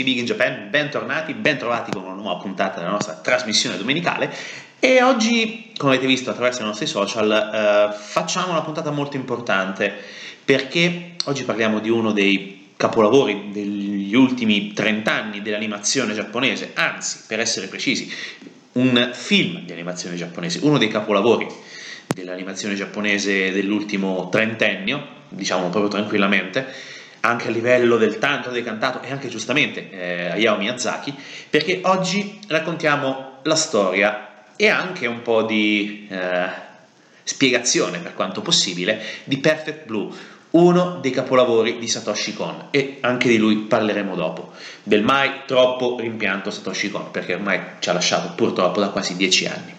Amici Big in Japan, bentornati, bentrovati con una nuova puntata della nostra trasmissione domenicale. E oggi, come avete visto attraverso i nostri social, eh, facciamo una puntata molto importante perché oggi parliamo di uno dei capolavori degli ultimi 30 anni dell'animazione giapponese, anzi, per essere precisi, un film di animazione giapponese, uno dei capolavori dell'animazione giapponese dell'ultimo trentennio, diciamo proprio tranquillamente, anche a livello del tanto decantato e anche giustamente eh, Hayao Miyazaki, perché oggi raccontiamo la storia e anche un po' di eh, spiegazione, per quanto possibile, di Perfect Blue, uno dei capolavori di Satoshi Kon e anche di lui parleremo dopo, del mai troppo rimpianto Satoshi Kon, perché ormai ci ha lasciato purtroppo da quasi dieci anni.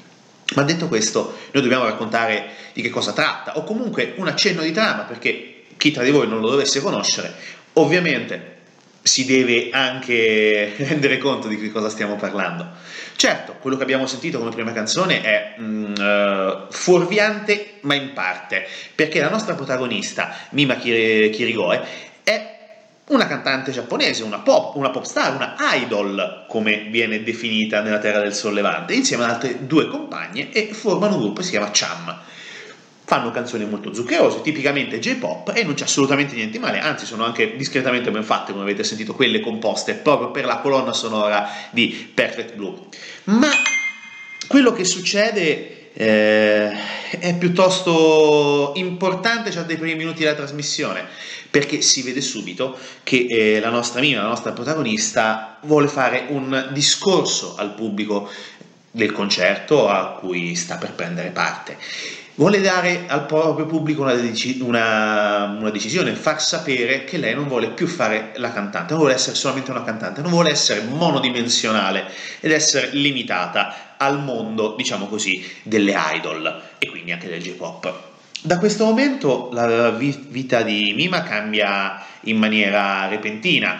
Ma detto questo, noi dobbiamo raccontare di che cosa tratta, o comunque un accenno di trama, perché chi tra di voi non lo dovesse conoscere, ovviamente si deve anche rendere conto di che cosa stiamo parlando. Certo, quello che abbiamo sentito come prima canzone è mm, uh, fuorviante, ma in parte, perché la nostra protagonista, Mima Kirigoe, è una cantante giapponese, una pop, una pop star, una idol, come viene definita nella Terra del Sollevante, insieme ad altre due compagne e formano un gruppo che si chiama Cham fanno canzoni molto zuccherose, tipicamente J-pop e non c'è assolutamente niente male, anzi sono anche discretamente ben fatte, come avete sentito, quelle composte proprio per la colonna sonora di Perfect Blue. Ma quello che succede eh, è piuttosto importante già dai primi minuti della trasmissione, perché si vede subito che eh, la nostra Mima, la nostra protagonista, vuole fare un discorso al pubblico del concerto a cui sta per prendere parte vuole dare al proprio pubblico una, dec- una, una, decisione, far sapere che lei non vuole più fare la cantante, non vuole essere solamente una cantante, non vuole essere monodimensionale ed essere limitata al mondo, diciamo così, delle idol e quindi anche del J-pop. Da questo momento la vita di Mima cambia in maniera repentina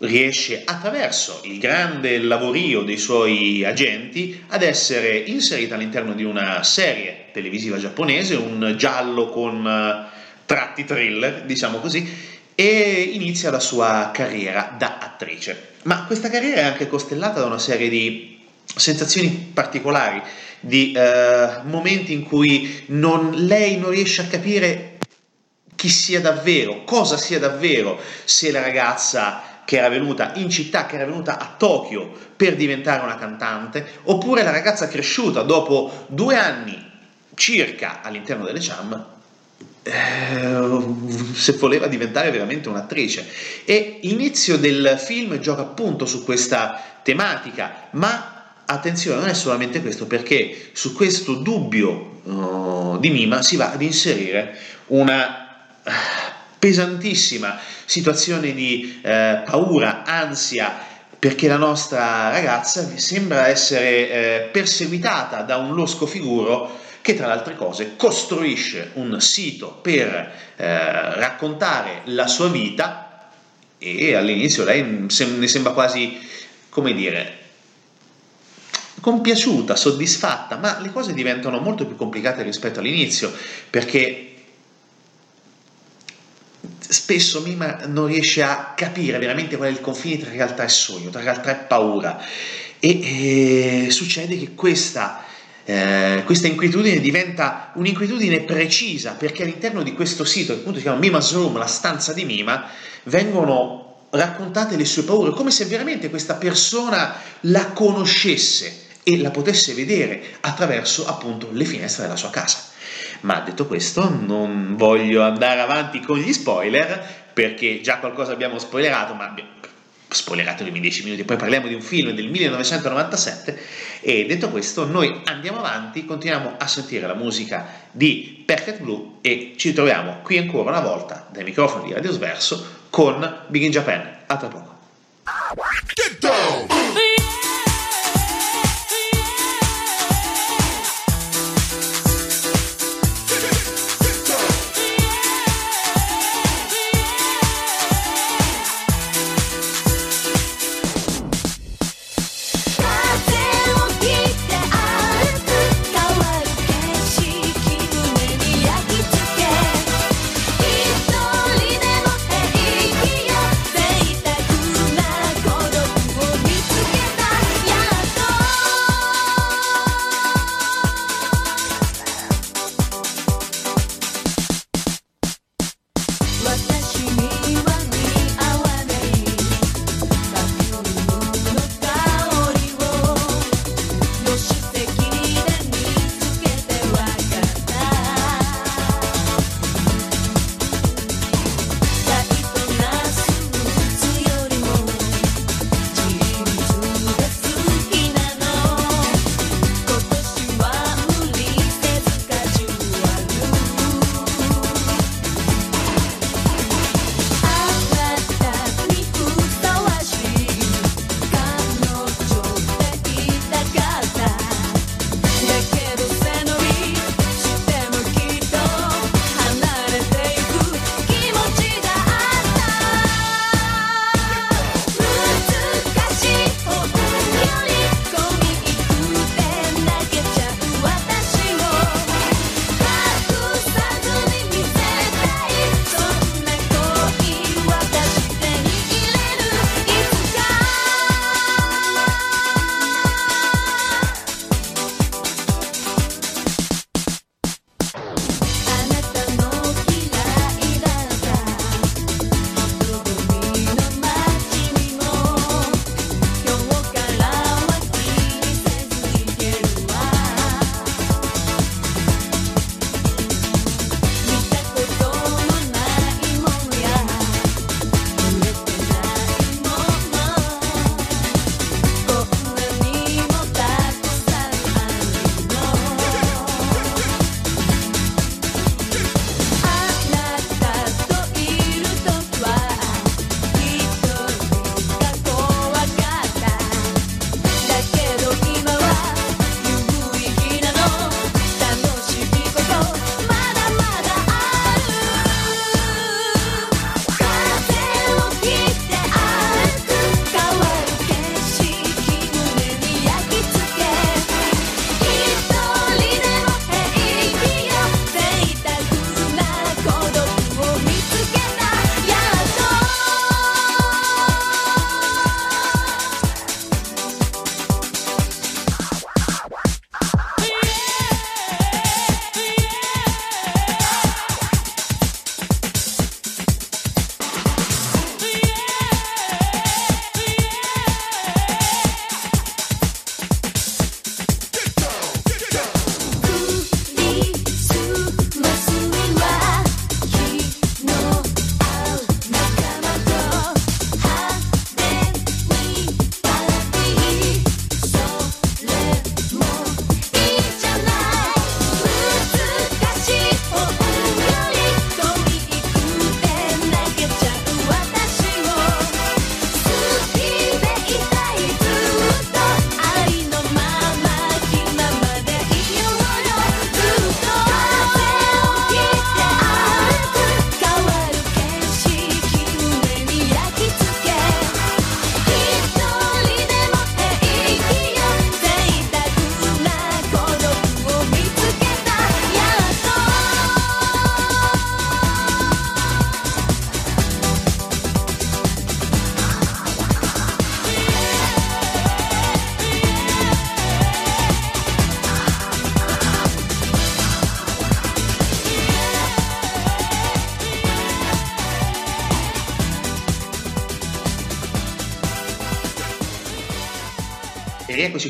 riesce attraverso il grande lavorio dei suoi agenti ad essere inserita all'interno di una serie televisiva giapponese, un giallo con eh, tratti thriller, diciamo così, e inizia la sua carriera da attrice. Ma questa carriera è anche costellata da una serie di sensazioni particolari, di eh, momenti in cui non, lei non riesce a capire chi sia davvero, cosa sia davvero, se la ragazza che era venuta in città, che era venuta a Tokyo per diventare una cantante, oppure la ragazza cresciuta dopo due anni circa all'interno delle Cham, eh, se voleva diventare veramente un'attrice. E l'inizio del film gioca appunto su questa tematica, ma attenzione, non è solamente questo, perché su questo dubbio uh, di Mima si va ad inserire una pesantissima situazione di eh, paura, ansia, perché la nostra ragazza sembra essere eh, perseguitata da un losco figuro che tra le altre cose costruisce un sito per eh, raccontare la sua vita e all'inizio lei ne sembra quasi, come dire, compiaciuta, soddisfatta, ma le cose diventano molto più complicate rispetto all'inizio perché spesso Mima non riesce a capire veramente qual è il confine tra realtà e sogno, tra realtà e paura. E, e succede che questa, eh, questa, inquietudine diventa un'inquietudine precisa, perché all'interno di questo sito, che appunto si chiama Mima's Room, la stanza di Mima, vengono raccontate le sue paure, come se veramente questa persona la conoscesse e la potesse vedere attraverso appunto le finestre della sua casa. Ma detto questo, non voglio andare avanti con gli spoiler, perché già qualcosa abbiamo spoilerato, ma abbiamo spoilerato i 10 minuti, poi parliamo di un film del 1997 e detto questo noi andiamo avanti, continuiamo a sentire la musica di Perfect Blue e ci troviamo qui ancora una volta dai microfoni di Radio Sverso con Big in Japan. A tra poco.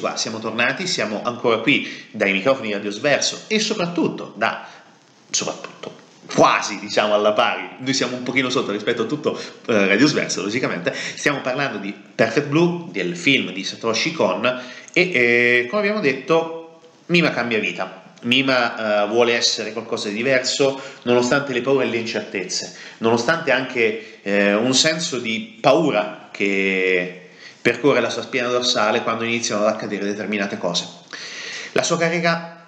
Qua, siamo tornati, siamo ancora qui dai microfoni di Radio Sverso e soprattutto da, soprattutto, quasi diciamo alla pari, noi siamo un pochino sotto rispetto a tutto eh, Radio Sverso logicamente, stiamo parlando di Perfect Blue, del film di Satoshi Kon e eh, come abbiamo detto Mima cambia vita, Mima uh, vuole essere qualcosa di diverso nonostante le paure e le incertezze, nonostante anche eh, un senso di paura che percorre la sua spina dorsale quando iniziano ad accadere determinate cose. La sua carriera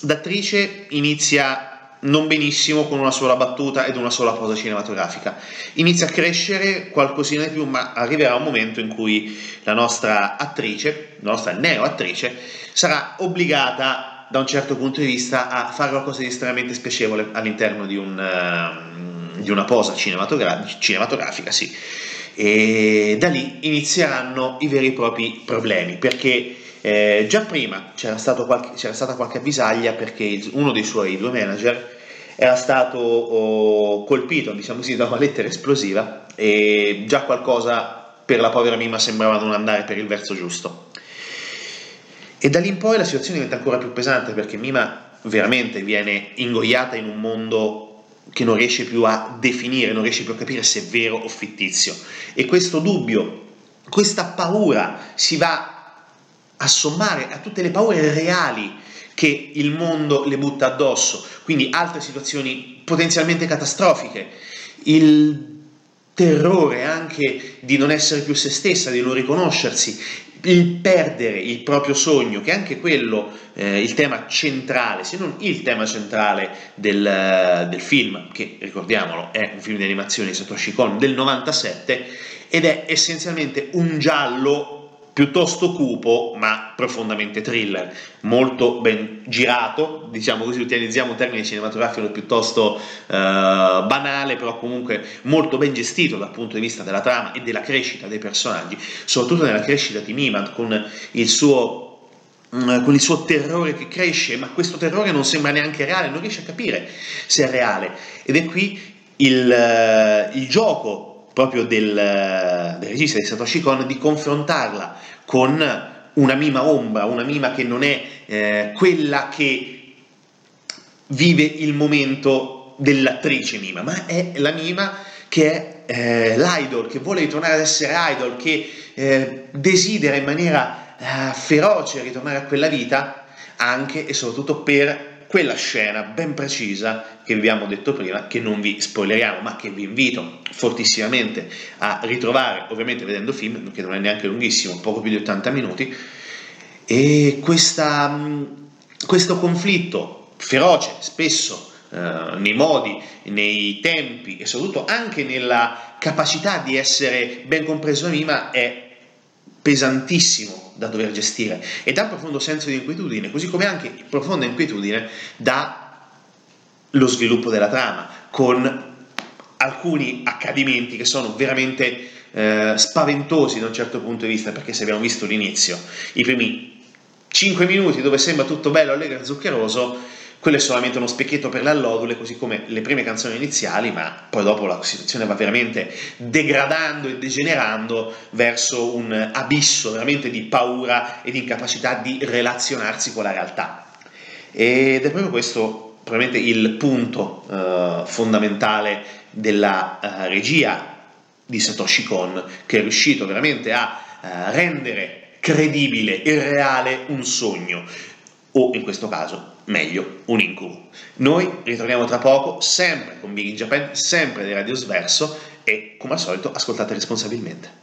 d'attrice inizia non benissimo con una sola battuta ed una sola posa cinematografica. Inizia a crescere qualcosina di più, ma arriverà un momento in cui la nostra attrice, la nostra neo-attrice, sarà obbligata da un certo punto di vista a fare qualcosa di estremamente spiacevole all'interno di, un, uh, di una posa cinematogra- cinematografica, sì e da lì inizieranno i veri e propri problemi perché eh, già prima c'era, qualche, c'era, stata qualche avvisaglia perché uno dei suoi due manager era stato oh, colpito diciamo così da una lettera esplosiva e già qualcosa per la povera Mima sembrava non andare per il verso giusto. E da lì in poi la situazione diventa ancora più pesante perché Mima veramente viene ingoiata in un mondo che non riesce più a definire, non riesce più a capire se è vero o fittizio. E questo dubbio, questa paura si va a sommare a tutte le paure reali che il mondo le butta addosso, quindi altre situazioni potenzialmente catastrofiche, il terrore anche di non essere più se stessa, di non riconoscersi, il perdere il proprio sogno, che è anche quello eh, il tema centrale, se non il tema centrale del, del, film, che ricordiamolo è un film di animazione di Satoshi Kon del 97, ed è essenzialmente un giallo piuttosto cupo ma profondamente thriller, molto ben girato, diciamo così utilizziamo un termine cinematografico piuttosto uh, banale, però comunque molto ben gestito dal punto di vista della trama e della crescita dei personaggi, soprattutto nella crescita di Niman con il suo mm, con il suo terrore che cresce, ma questo terrore non sembra neanche reale, non riesce a capire se è reale. Ed è qui il, il gioco proprio del, del regista di Satoshi Kon di confrontarla con una mima ombra, una mima che non è eh, quella che vive il momento dell'attrice mima, ma è la mima che è eh, l'idol, che vuole ritornare ad essere idol, che eh, desidera in maniera eh, feroce ritornare a quella vita anche e soprattutto per quella scena ben precisa che vi abbiamo detto prima, che non vi spoileriamo, ma che vi invito fortissimamente a ritrovare, ovviamente vedendo il film, che non è neanche lunghissimo, poco più di 80 minuti, e questa, questo conflitto feroce, spesso eh, nei modi, nei tempi e soprattutto anche nella capacità di essere ben compreso da Mima è pesantissimo da dover gestire e dà profondo senso di inquietudine, così come anche profonda inquietudine dà lo sviluppo della trama, con alcuni accadimenti che sono veramente eh, spaventosi da un certo punto di vista, perché se abbiamo visto l'inizio, i primi 5 minuti dove sembra tutto bello, allegro e zuccheroso, quello è solamente uno specchietto per l'allodule, così come le prime canzoni iniziali, ma poi dopo la situazione va veramente degradando e degenerando verso un abisso veramente di paura e di incapacità di relazionarsi con la realtà. Ed è proprio questo probabilmente il punto eh, fondamentale della eh, regia di Satoshi Kon, che è riuscito veramente a eh, rendere credibile e reale un sogno, o in questo caso meglio un incubo. Noi ritorniamo tra poco, sempre con Big in Japan, sempre di Radio Sverso e come al solito ascoltate responsabilmente.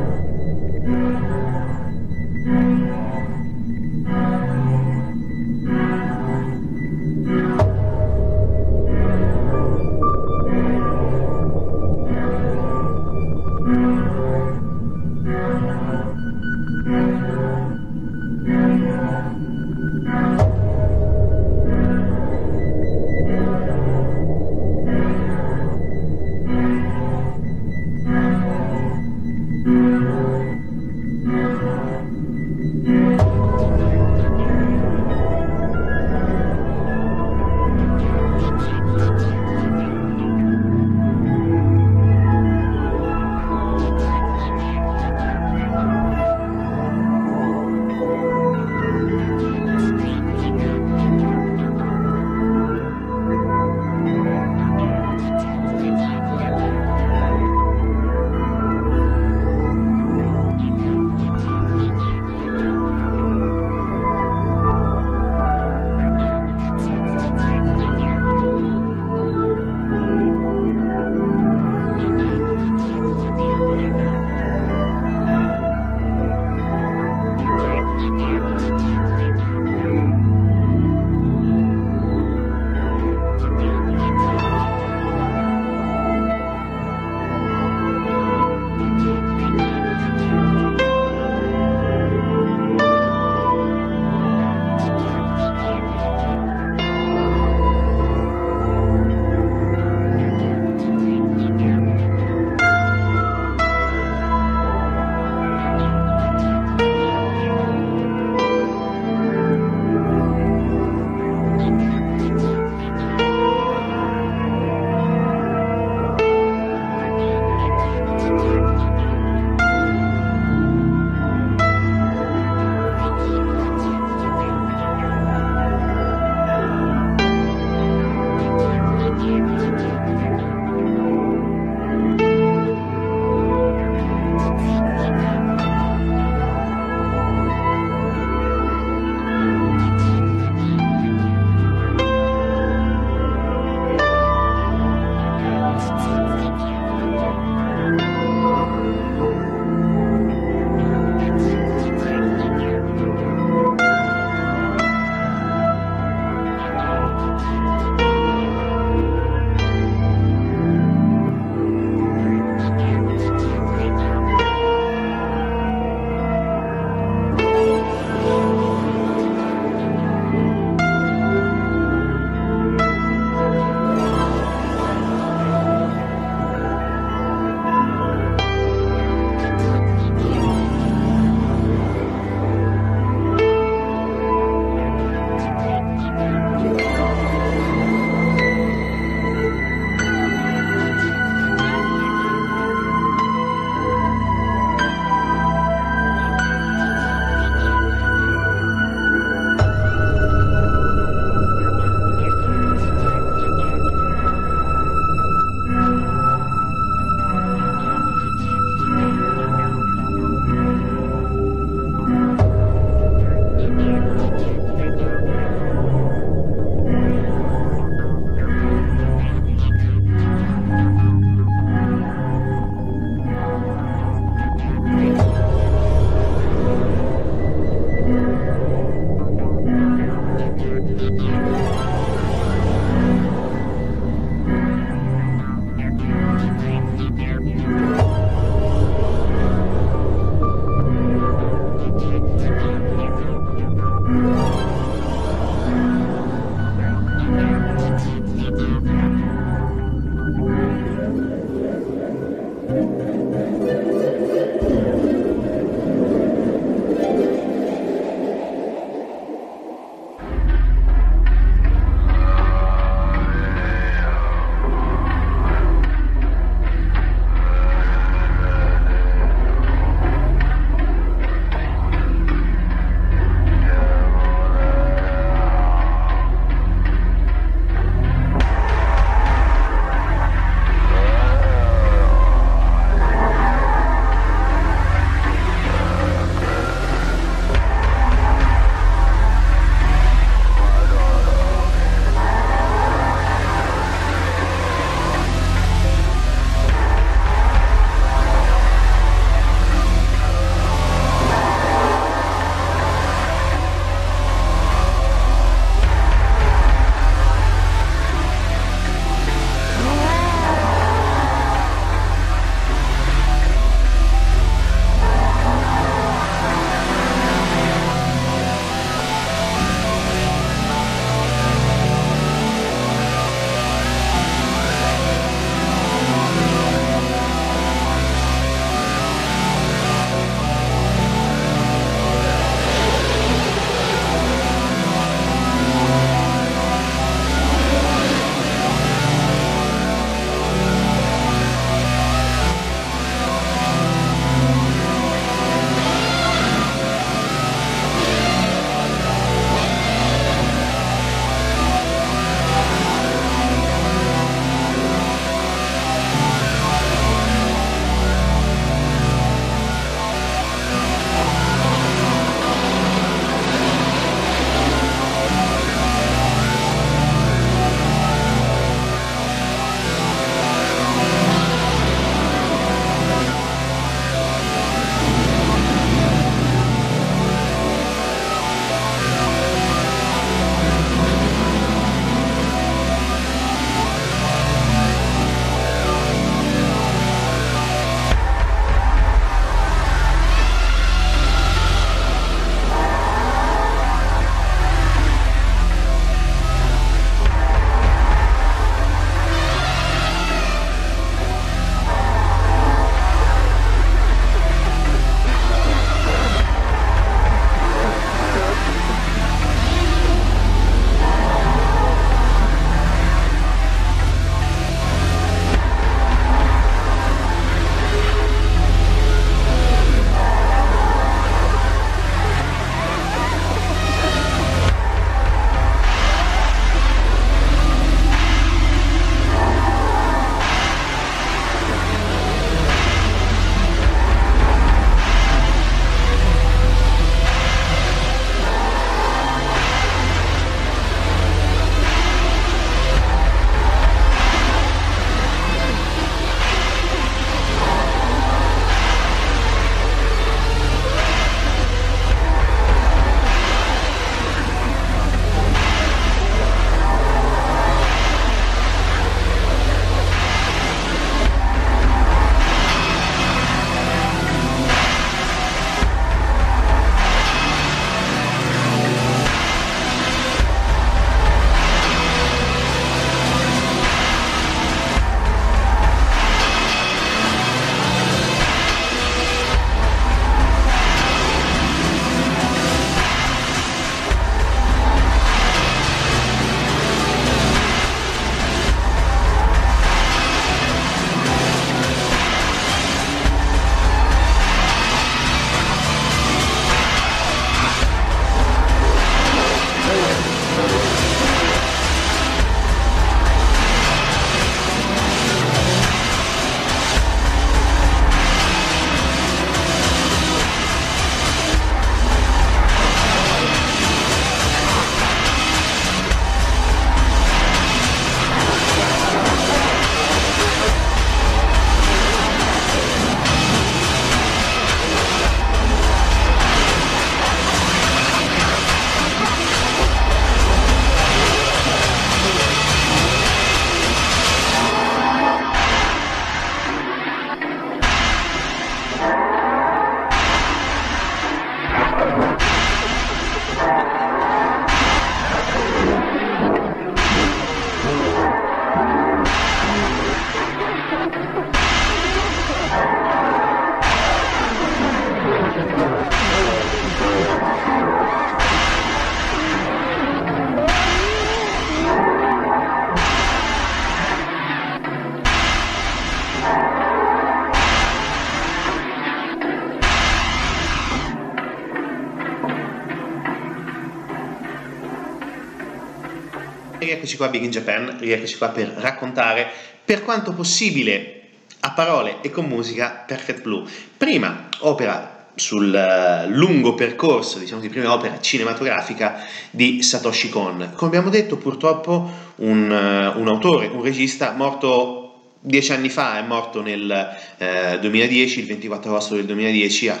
Rieccoci qua Big in Japan, rieccoci qua per raccontare per quanto possibile a parole e con musica Perfect Blue. Prima opera sul uh, lungo percorso, diciamo di prima opera cinematografica di Satoshi Kon. Come abbiamo detto, purtroppo un, uh, un autore, un regista morto dieci anni fa, è morto nel uh, 2010, il 24 agosto del 2010, a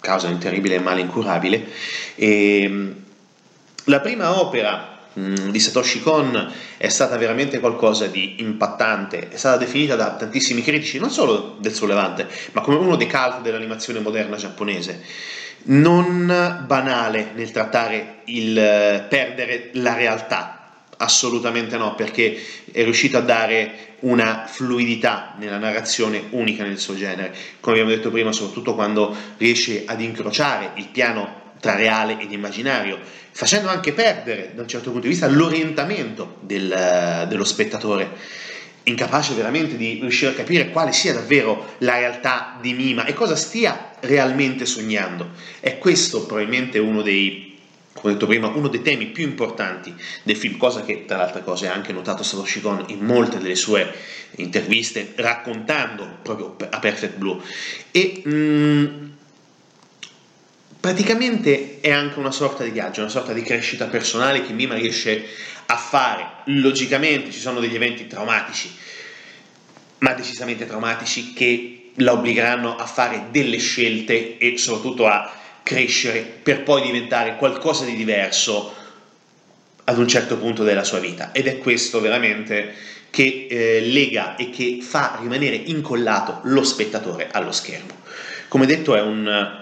causa di un terribile male incurabile. E, um, la prima opera di Satoshi Kon è stata veramente qualcosa di impattante, è stata definita da tantissimi critici, non solo del sollevante, ma come uno dei cult dell'animazione moderna giapponese. Non banale nel trattare il eh, perdere la realtà, assolutamente no, perché è riuscito a dare una fluidità nella narrazione unica nel suo genere, come abbiamo detto prima, soprattutto quando riesce ad incrociare il piano tra reale ed immaginario, facendo anche perdere da un certo punto di vista l'orientamento del, dello spettatore, incapace veramente di riuscire a capire quale sia davvero la realtà di Mima e cosa stia realmente sognando. È questo probabilmente uno dei, come detto prima, uno dei temi più importanti del film, cosa che tra le altre cose ha anche notato Satoshi Kon in molte delle sue interviste raccontando proprio a Perfect Blue. E mh, mm, praticamente è anche una sorta di viaggio, una sorta di crescita personale che Mima riesce a fare. Logicamente ci sono degli eventi traumatici, ma decisamente traumatici che la obbligheranno a fare delle scelte e soprattutto a crescere per poi diventare qualcosa di diverso ad un certo punto della sua vita. Ed è questo veramente che eh, lega e che fa rimanere incollato lo spettatore allo schermo. Come detto è un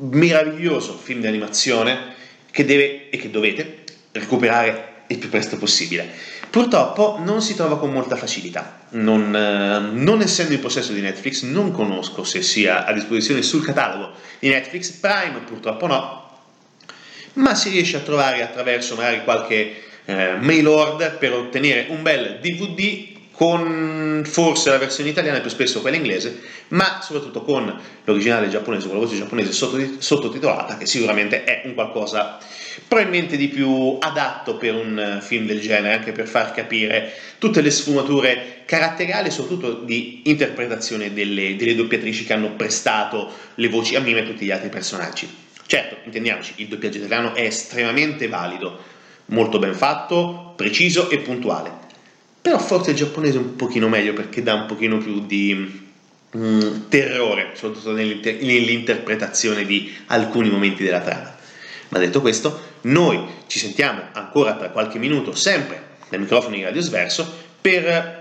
meraviglioso film di animazione che deve e che dovete recuperare il più presto possibile. Purtroppo non si trova con molta facilità, non, eh, non, essendo in possesso di Netflix, non conosco se sia a disposizione sul catalogo di Netflix, Prime purtroppo no, ma si riesce a trovare attraverso magari qualche eh, mail order per ottenere un bel DVD con forse la versione italiana e più spesso quella inglese, ma soprattutto con l'originale giapponese, con la voce giapponese sottotitolata, che sicuramente è un qualcosa probabilmente di più adatto per un film del genere, anche per far capire tutte le sfumature caratteriali soprattutto di interpretazione delle, delle doppiatrici che hanno prestato le voci a Mime e tutti gli altri personaggi. Certo, intendiamoci, il doppiaggio italiano è estremamente valido, molto ben fatto, preciso e puntuale però forse il giapponese è un pochino meglio perché dà un pochino più di mm, terrore, soprattutto nell'inter- nell'interpretazione di alcuni momenti della trama. Ma detto questo, noi ci sentiamo ancora tra qualche minuto, sempre dai microfoni di Radio Sverso, per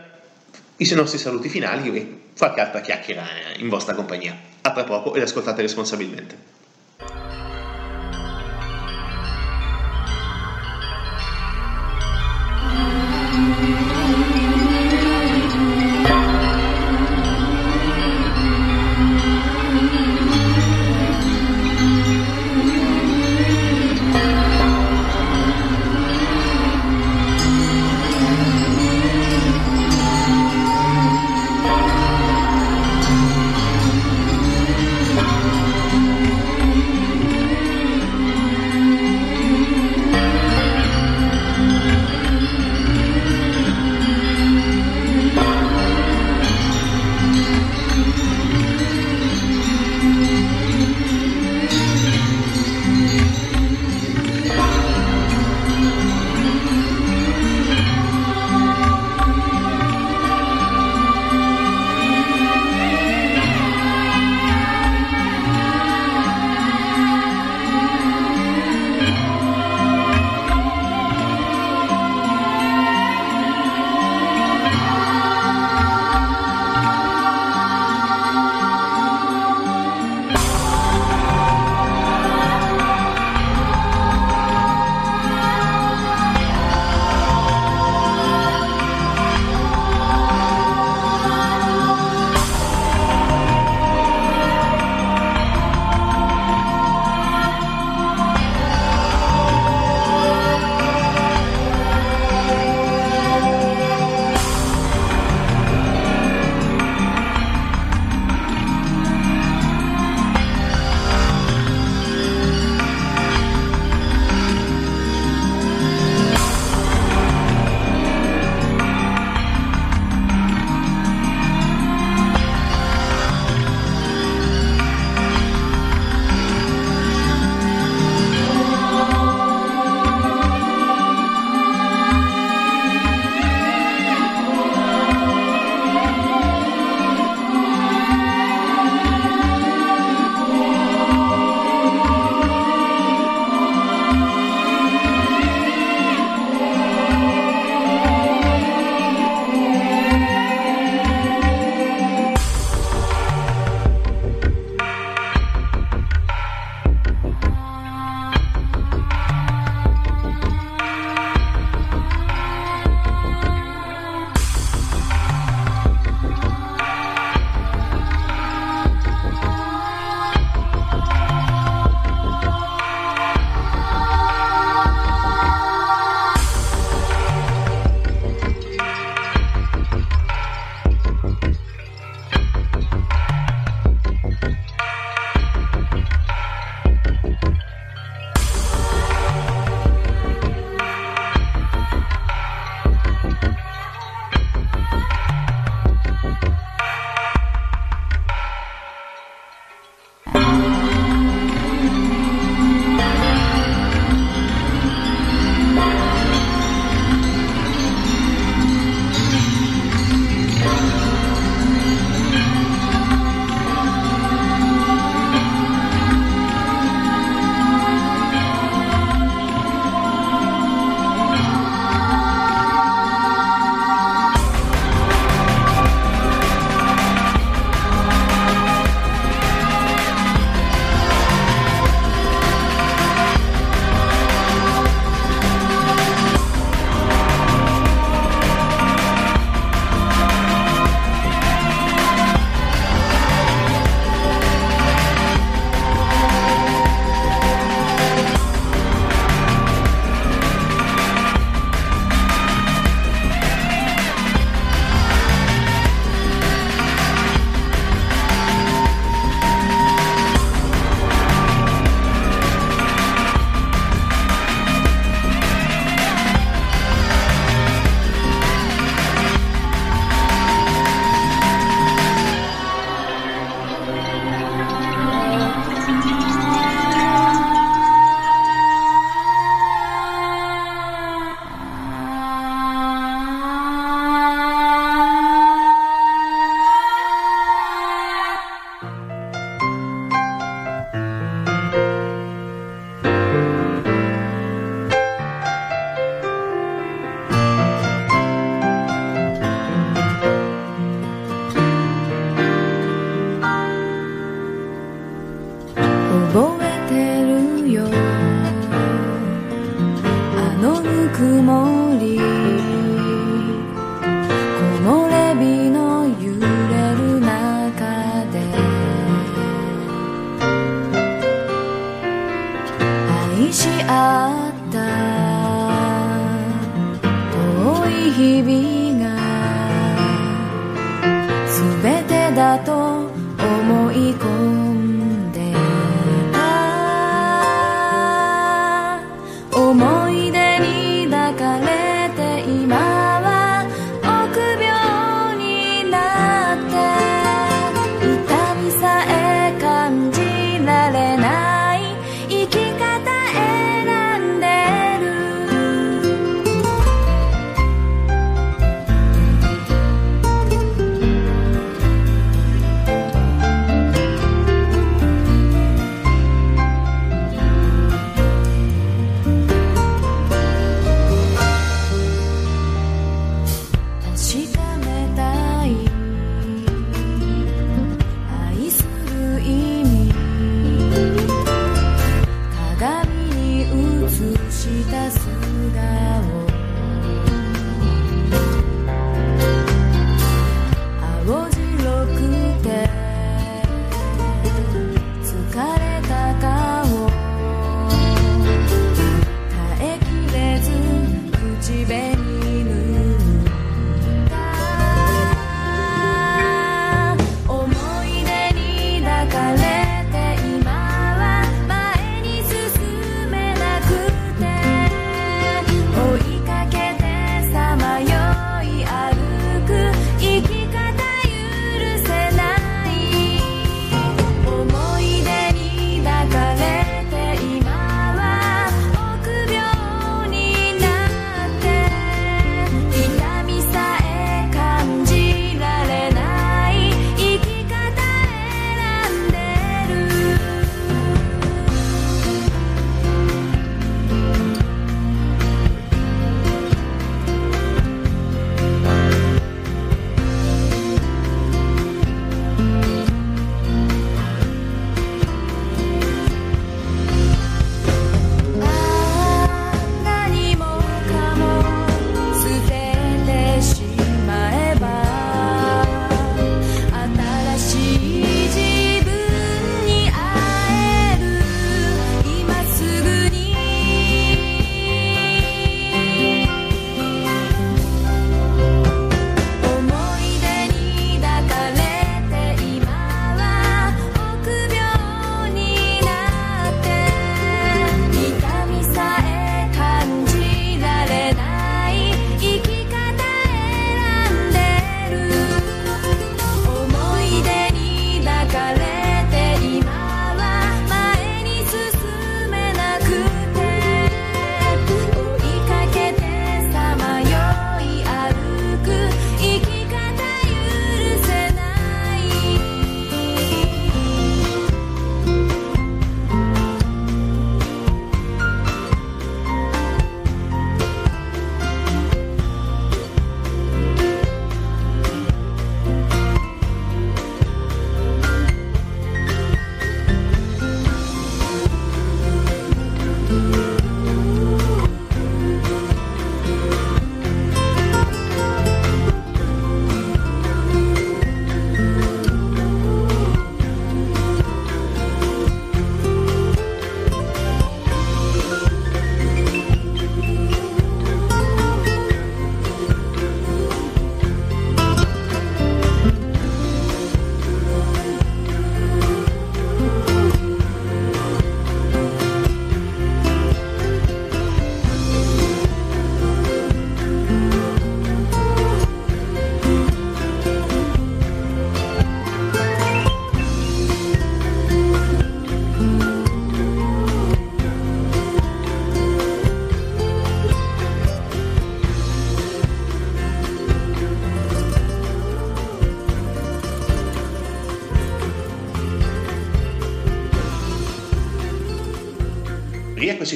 i nostri saluti finali e qualche altra chiacchiera in vostra compagnia. A tra poco ed ascoltate responsabilmente.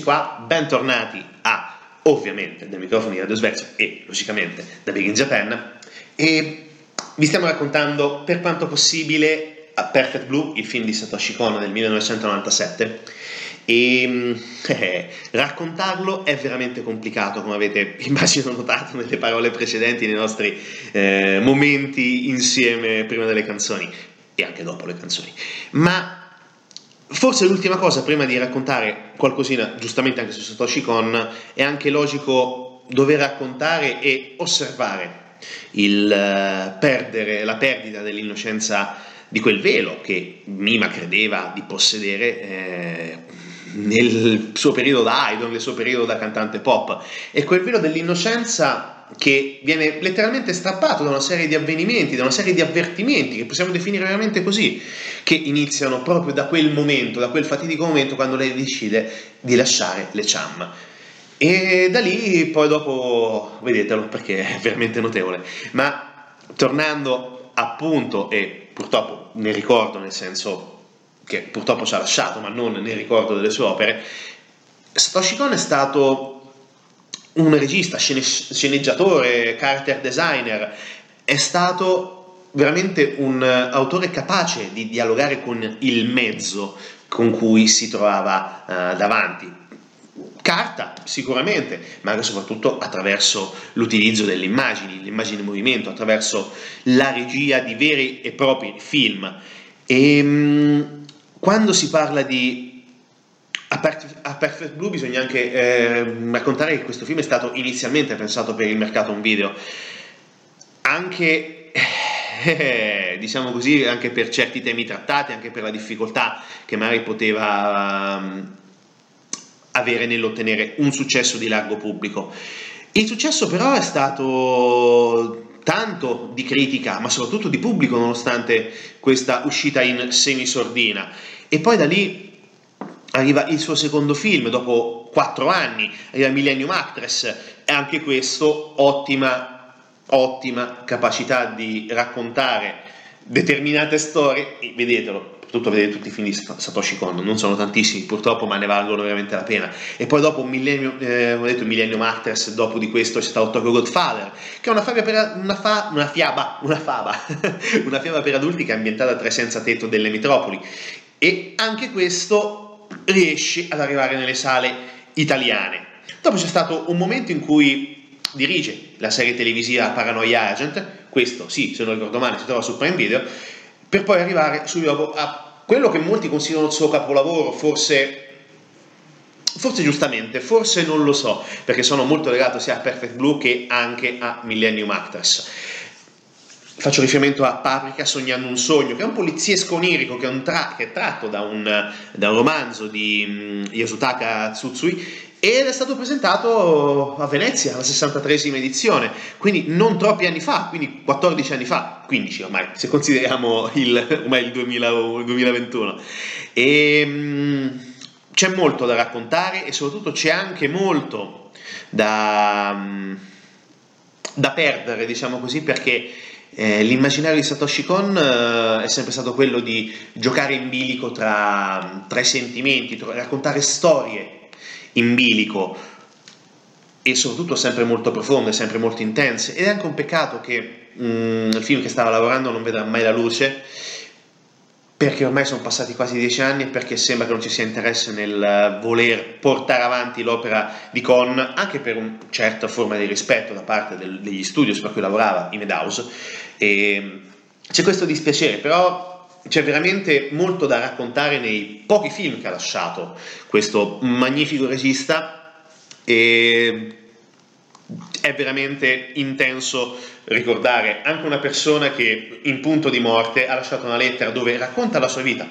Qua, bentornati a ovviamente dai microfoni di Radio Svezia e logicamente da Big in Japan. E vi stiamo raccontando per quanto possibile a Perfect Blue, il film di Satoshi Kon del 1997 e eh, raccontarlo è veramente complicato come avete immagino notato nelle parole precedenti nei nostri eh, momenti insieme prima delle canzoni e anche dopo le canzoni. Ma Forse l'ultima cosa, prima di raccontare qualcosina, giustamente anche su Satoshi Kon, è anche logico dover raccontare e osservare il uh, perdere, la perdita dell'innocenza di quel velo che Mima credeva di possedere eh, nel suo periodo da idol, nel suo periodo da cantante pop. E quel velo dell'innocenza che viene letteralmente strappato da una serie di avvenimenti, da una serie di avvertimenti che possiamo definire veramente così, che iniziano proprio da quel momento, da quel fatidico momento quando lei decide di lasciare le Cham. E da lì poi dopo vedetelo perché è veramente notevole. Ma tornando appunto e purtroppo ne ricordo nel senso che purtroppo ci ha lasciato, ma non nel ricordo delle sue opere, Satoshi Kon è stato un regista, scene- sceneggiatore, character designer, è stato veramente un autore capace di dialogare con il mezzo con cui si trovava uh, davanti. Carta, sicuramente, ma anche soprattutto attraverso l'utilizzo delle immagini, l'immagine in movimento, attraverso la regia di veri e propri film. E, um, quando si parla di a, Perfect Blue bisogna anche eh, raccontare che questo film è stato inizialmente pensato per il mercato un video, anche eh, diciamo così, anche per certi temi trattati, anche per la difficoltà che magari poteva um, avere nell'ottenere un successo di largo pubblico. Il successo però è stato tanto di critica, ma soprattutto di pubblico, nonostante questa uscita in semisordina. E poi da lì arriva il suo secondo film, dopo quattro anni, arriva Millennium Actress, e anche questo ottima, ottima capacità di raccontare determinate storie, vedetelo, soprattutto vedere tutti i film di Satoshi Kon, non sono tantissimi purtroppo, ma ne valgono veramente la pena. E poi dopo Millennium, eh, ho detto Millennium Actress, dopo di questo c'è stato Tokyo Godfather, che è una, per, una, fa, una fiaba, una faba, una fiaba per adulti che è ambientata a tre senza tetto delle metropoli. E anche questo riesce ad arrivare nelle sale italiane. Dopo c'è stato un momento in cui dirige la serie televisiva Paranoia Agent, questo sì, se non ricordo male, si trova su Prime Video, per poi arrivare subito a quello che molti considerano il suo capolavoro, forse, forse giustamente, forse non lo so, perché sono molto legato sia a Perfect Blue che anche a Millennium Actress Faccio riferimento a Paprika sognando un sogno, che è un poliziesco onirico che è, tra- che è tratto da un, da un, romanzo di um, Yasutaka Tsutsui ed è stato presentato a Venezia, la 63esima edizione, quindi non troppi anni fa, quindi 14 anni fa, 15 ormai, se consideriamo il, ormai il, 2000, il 2021. E, um, c'è molto da raccontare e soprattutto c'è anche molto da, um, da perdere, diciamo così, perché eh, l'immaginario di Satoshi Kon eh, è sempre stato quello di giocare in bilico tra, tra i sentimenti, tra, raccontare storie in bilico e soprattutto sempre molto profonde, sempre molto intense. Ed è anche un peccato che mm, il film che stava lavorando non vedrà mai la luce perché ormai sono passati quasi dieci anni e perché sembra che non ci sia interesse nel voler portare avanti l'opera di Con, anche per una certa forma di rispetto da parte del, degli studios per cui lavorava in Medhouse. E c'è questo dispiacere, però c'è veramente molto da raccontare nei pochi film che ha lasciato questo magnifico regista e è veramente intenso ricordare anche una persona che in punto di morte ha lasciato una lettera dove racconta la sua vita,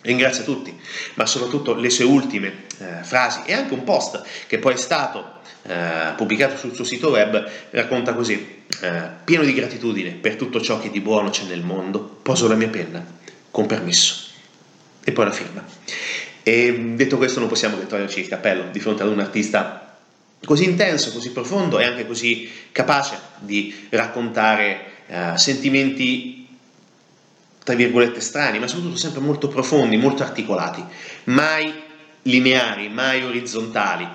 ringrazia tutti, ma soprattutto le sue ultime eh, frasi e anche un post che poi è stato eh, pubblicato sul suo sito web racconta così, eh, pieno di gratitudine per tutto ciò che di buono c'è nel mondo, poso la mia penna, con permesso, e poi la firma. E detto questo non possiamo che toglierci il cappello di fronte ad un artista così intenso, così profondo e anche così capace di raccontare uh, sentimenti tra virgolette strani, ma soprattutto sempre molto profondi, molto articolati, mai lineari, mai orizzontali.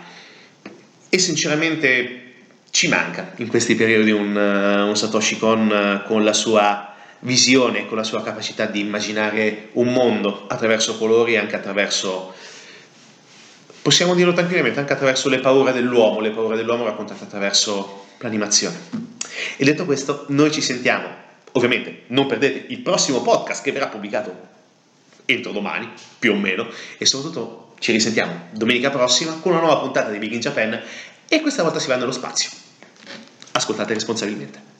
E sinceramente ci manca in questi periodi un, uh, un Satoshi Kon uh, con la sua visione, con la sua capacità di immaginare un mondo attraverso colori e anche attraverso possiamo dirlo tranquillamente anche attraverso le paure dell'uomo, le paure dell'uomo raccontate attraverso l'animazione. E detto questo, noi ci sentiamo, ovviamente non perdete il prossimo podcast che verrà pubblicato entro domani, più o meno, e soprattutto ci risentiamo domenica prossima con una nuova puntata di Big in Japan e questa volta si va nello spazio. Ascoltate responsabilmente.